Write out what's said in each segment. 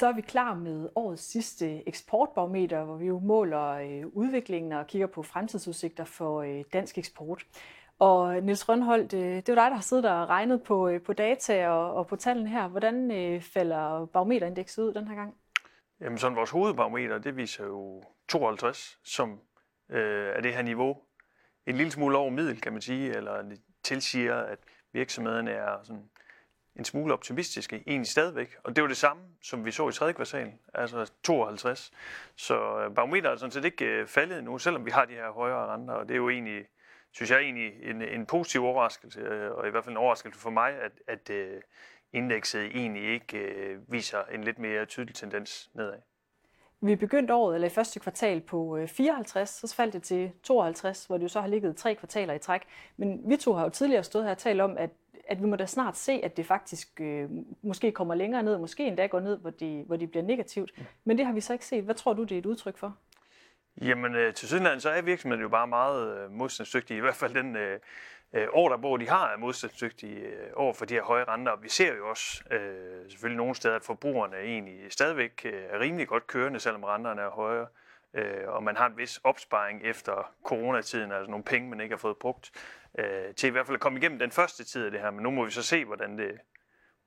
Så er vi klar med årets sidste eksportbarometer, hvor vi jo måler øh, udviklingen og kigger på fremtidsudsigter for øh, dansk eksport. Og Niels Rønholdt, øh, det er jo dig, der har siddet og regnet på, på data og, og på tallene her. Hvordan falder barometerindekset ud den her gang? Jamen sådan vores hovedbarometer, det viser jo 52, som øh, er det her niveau. En lille smule over middel, kan man sige, eller det tilsiger, at virksomhederne er sådan en smule optimistiske, egentlig stadigvæk. Og det var det samme, som vi så i tredje kvartal, altså 52. Så øh, barometeret er sådan set ikke øh, faldet nu, selvom vi har de her højere renter, og det er jo egentlig, synes jeg egentlig, en, en positiv overraskelse, øh, og i hvert fald en overraskelse for mig, at, at indekset egentlig ikke viser en lidt mere tydelig tendens nedad. Vi begyndte året, eller i første kvartal på 54, så faldt det til 52, hvor det jo så har ligget tre kvartaler i træk. Men vi to har jo tidligere stået her og talt om, at at vi må da snart se, at det faktisk øh, måske kommer længere ned, måske endda går ned, hvor de, hvor de bliver negativt. Men det har vi så ikke set. Hvad tror du, det er et udtryk for? Jamen, øh, til sydenland, så er virksomheden jo bare meget øh, modstandsdygtig. I hvert fald den øh, øh ordrebog, de har, er modstandsdygtige øh, over for de her høje renter. Og vi ser jo også øh, selvfølgelig nogle steder, at forbrugerne egentlig stadigvæk øh, er rimelig godt kørende, selvom renterne er højere. Øh, og man har en vis opsparing efter coronatiden, altså nogle penge, man ikke har fået brugt øh, til i hvert fald at komme igennem den første tid af det her. Men nu må vi så se, hvordan det,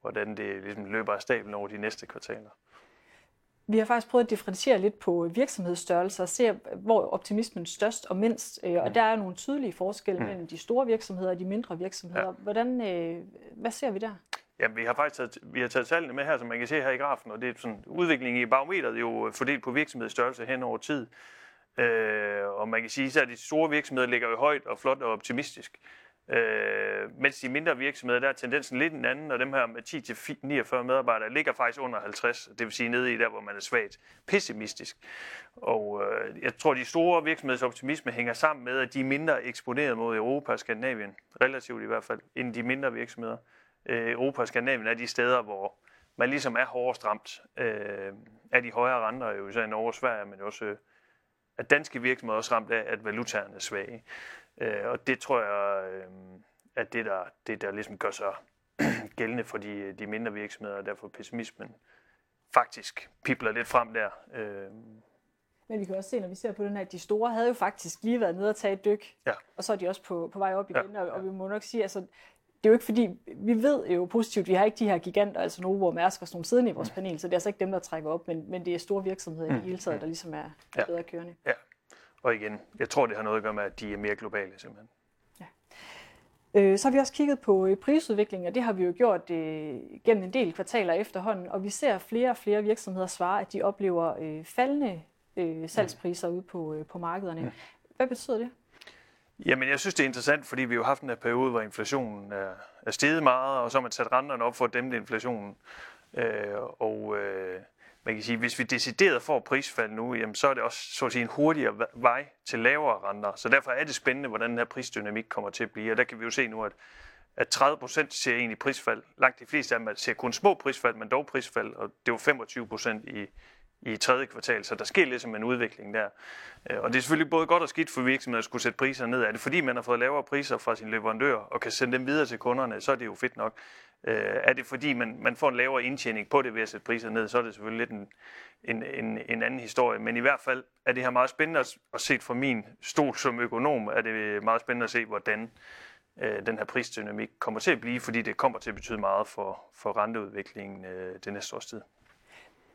hvordan det ligesom løber af stablen over de næste kvartaler. Vi har faktisk prøvet at differentiere lidt på virksomhedsstørrelser og se, hvor optimismen er størst og mindst. Øh, og mm. der er nogle tydelige forskelle mm. mellem de store virksomheder og de mindre virksomheder. Hvordan, øh, hvad ser vi der? Ja, vi har faktisk taget, vi har taget tallene med her, som man kan se her i grafen, og det er sådan udviklingen i barometeret jo øh, fordelt på virksomhedsstørrelse hen over tid. Øh, og man kan sige, at de store virksomheder ligger jo højt og flot og optimistisk. Øh, mens de mindre virksomheder, der er tendensen lidt en anden, og dem her med 10-49 medarbejdere ligger faktisk under 50, det vil sige nede i der, hvor man er svagt pessimistisk. Og øh, jeg tror, at de store virksomheders optimisme hænger sammen med, at de er mindre eksponeret mod Europa og Skandinavien, relativt i hvert fald, end de mindre virksomheder. Øh, Europa og Skandinavien er de steder, hvor man ligesom er hårdest ramt øh, af de højere renter, jo især i Norge og Sverige, men også øh, at danske virksomheder også ramt af, at valutaerne er svage. Øh, og det tror jeg, øh, at det der, det der ligesom gør sig gældende for de, de mindre virksomheder, og derfor pessimismen faktisk pipler lidt frem der. Øh. Men vi kan også se, når vi ser på den her, at de store havde jo faktisk lige været nede og tage et dyk, ja. og så er de også på, på vej op igen, ja. og, og vi må nok sige, altså det er jo ikke fordi, vi ved jo positivt, vi har ikke de her giganter, altså Novo og Mærsk og sådan nogle siddende i vores mm. panel, så det er altså ikke dem, der trækker op, men, men det er store virksomheder mm. i hele taget, der ligesom er ja. bedre kørende. Ja, og igen, jeg tror, det har noget at gøre med, at de er mere globale simpelthen. Ja. Øh, så har vi også kigget på øh, prisudviklingen, og det har vi jo gjort øh, gennem en del kvartaler efterhånden, og vi ser flere og flere virksomheder svare, at de oplever øh, faldende øh, salgspriser mm. ude på, øh, på markederne. Mm. Hvad betyder det? Jamen, jeg synes, det er interessant, fordi vi jo har haft en periode, hvor inflationen er, er steget meget, og så har man sat renterne op for at dæmpe inflationen. Øh, og øh, man kan sige, hvis vi decideret får prisfald nu, jamen, så er det også så at sige, en hurtigere vej til lavere renter. Så derfor er det spændende, hvordan den her prisdynamik kommer til at blive. Og der kan vi jo se nu, at, at 30 procent ser egentlig prisfald. Langt de fleste af dem ser kun små prisfald, men dog prisfald, og det var 25 procent i, i tredje kvartal, så der sker ligesom en udvikling der. Øh, og det er selvfølgelig både godt og skidt for virksomheder at skulle sætte priser ned. Er det fordi, man har fået lavere priser fra sin leverandør og kan sende dem videre til kunderne, så er det jo fedt nok. Øh, er det fordi, man, man får en lavere indtjening på det ved at sætte priser ned, så er det selvfølgelig lidt en, en, en, en anden historie. Men i hvert fald er det her meget spændende at, at se fra min stol som økonom, er det meget spændende at se, hvordan øh, den her prisdynamik kommer til at blive, fordi det kommer til at betyde meget for, for renteudviklingen øh, det næste års tid.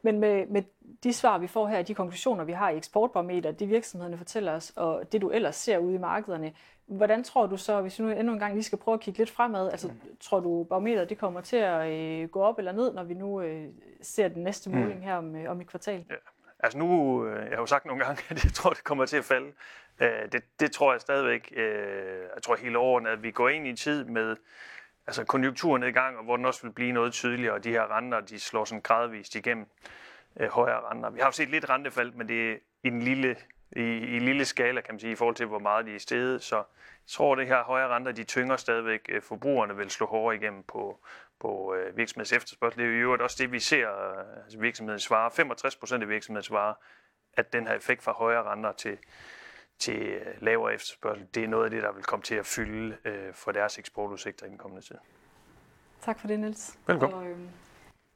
Men med, med de svar, vi får her, de konklusioner, vi har i eksportbarometer, de virksomhederne fortæller os, og det du ellers ser ude i markederne, hvordan tror du så, hvis vi nu endnu en gang lige skal prøve at kigge lidt fremad, altså mm. tror du barometeret det kommer til at øh, gå op eller ned, når vi nu øh, ser den næste mm. måling her om, øh, om et kvartal? Ja. Altså nu, øh, jeg har jo sagt nogle gange, at jeg tror, det kommer til at falde. Øh, det, det tror jeg stadigvæk. Øh, jeg tror hele året, at vi går ind i en tid med altså konjunkturen i gang, og hvor den også vil blive noget tydeligere, og de her renter, de slår sådan gradvist igennem øh, højere renter. Vi har set lidt rentefald, men det er i en lille, i, i en lille skala, kan man sige, i forhold til, hvor meget de er steget. Så jeg tror, at det her højere renter, de tynger stadigvæk. Øh, forbrugerne vil slå hårdere igennem på, på øh, virksomheds efterspørgsel. Det er jo også det, vi ser, øh, altså virksomheden svarer. 65 procent af virksomhedens svarer, at den her effekt fra højere renter til, til øh, lavere efterspørgsel, det er noget af det, der vil komme til at fylde øh, for deres eksportudsigter i den kommende tid. Tak for det, Niels. Velkommen. Og, øh,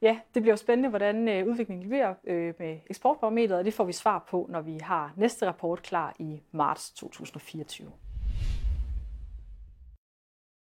Ja, det bliver spændende, hvordan øh, udviklingen bliver øh, med eksportbarometeret, og det får vi svar på, når vi har næste rapport klar i marts 2024.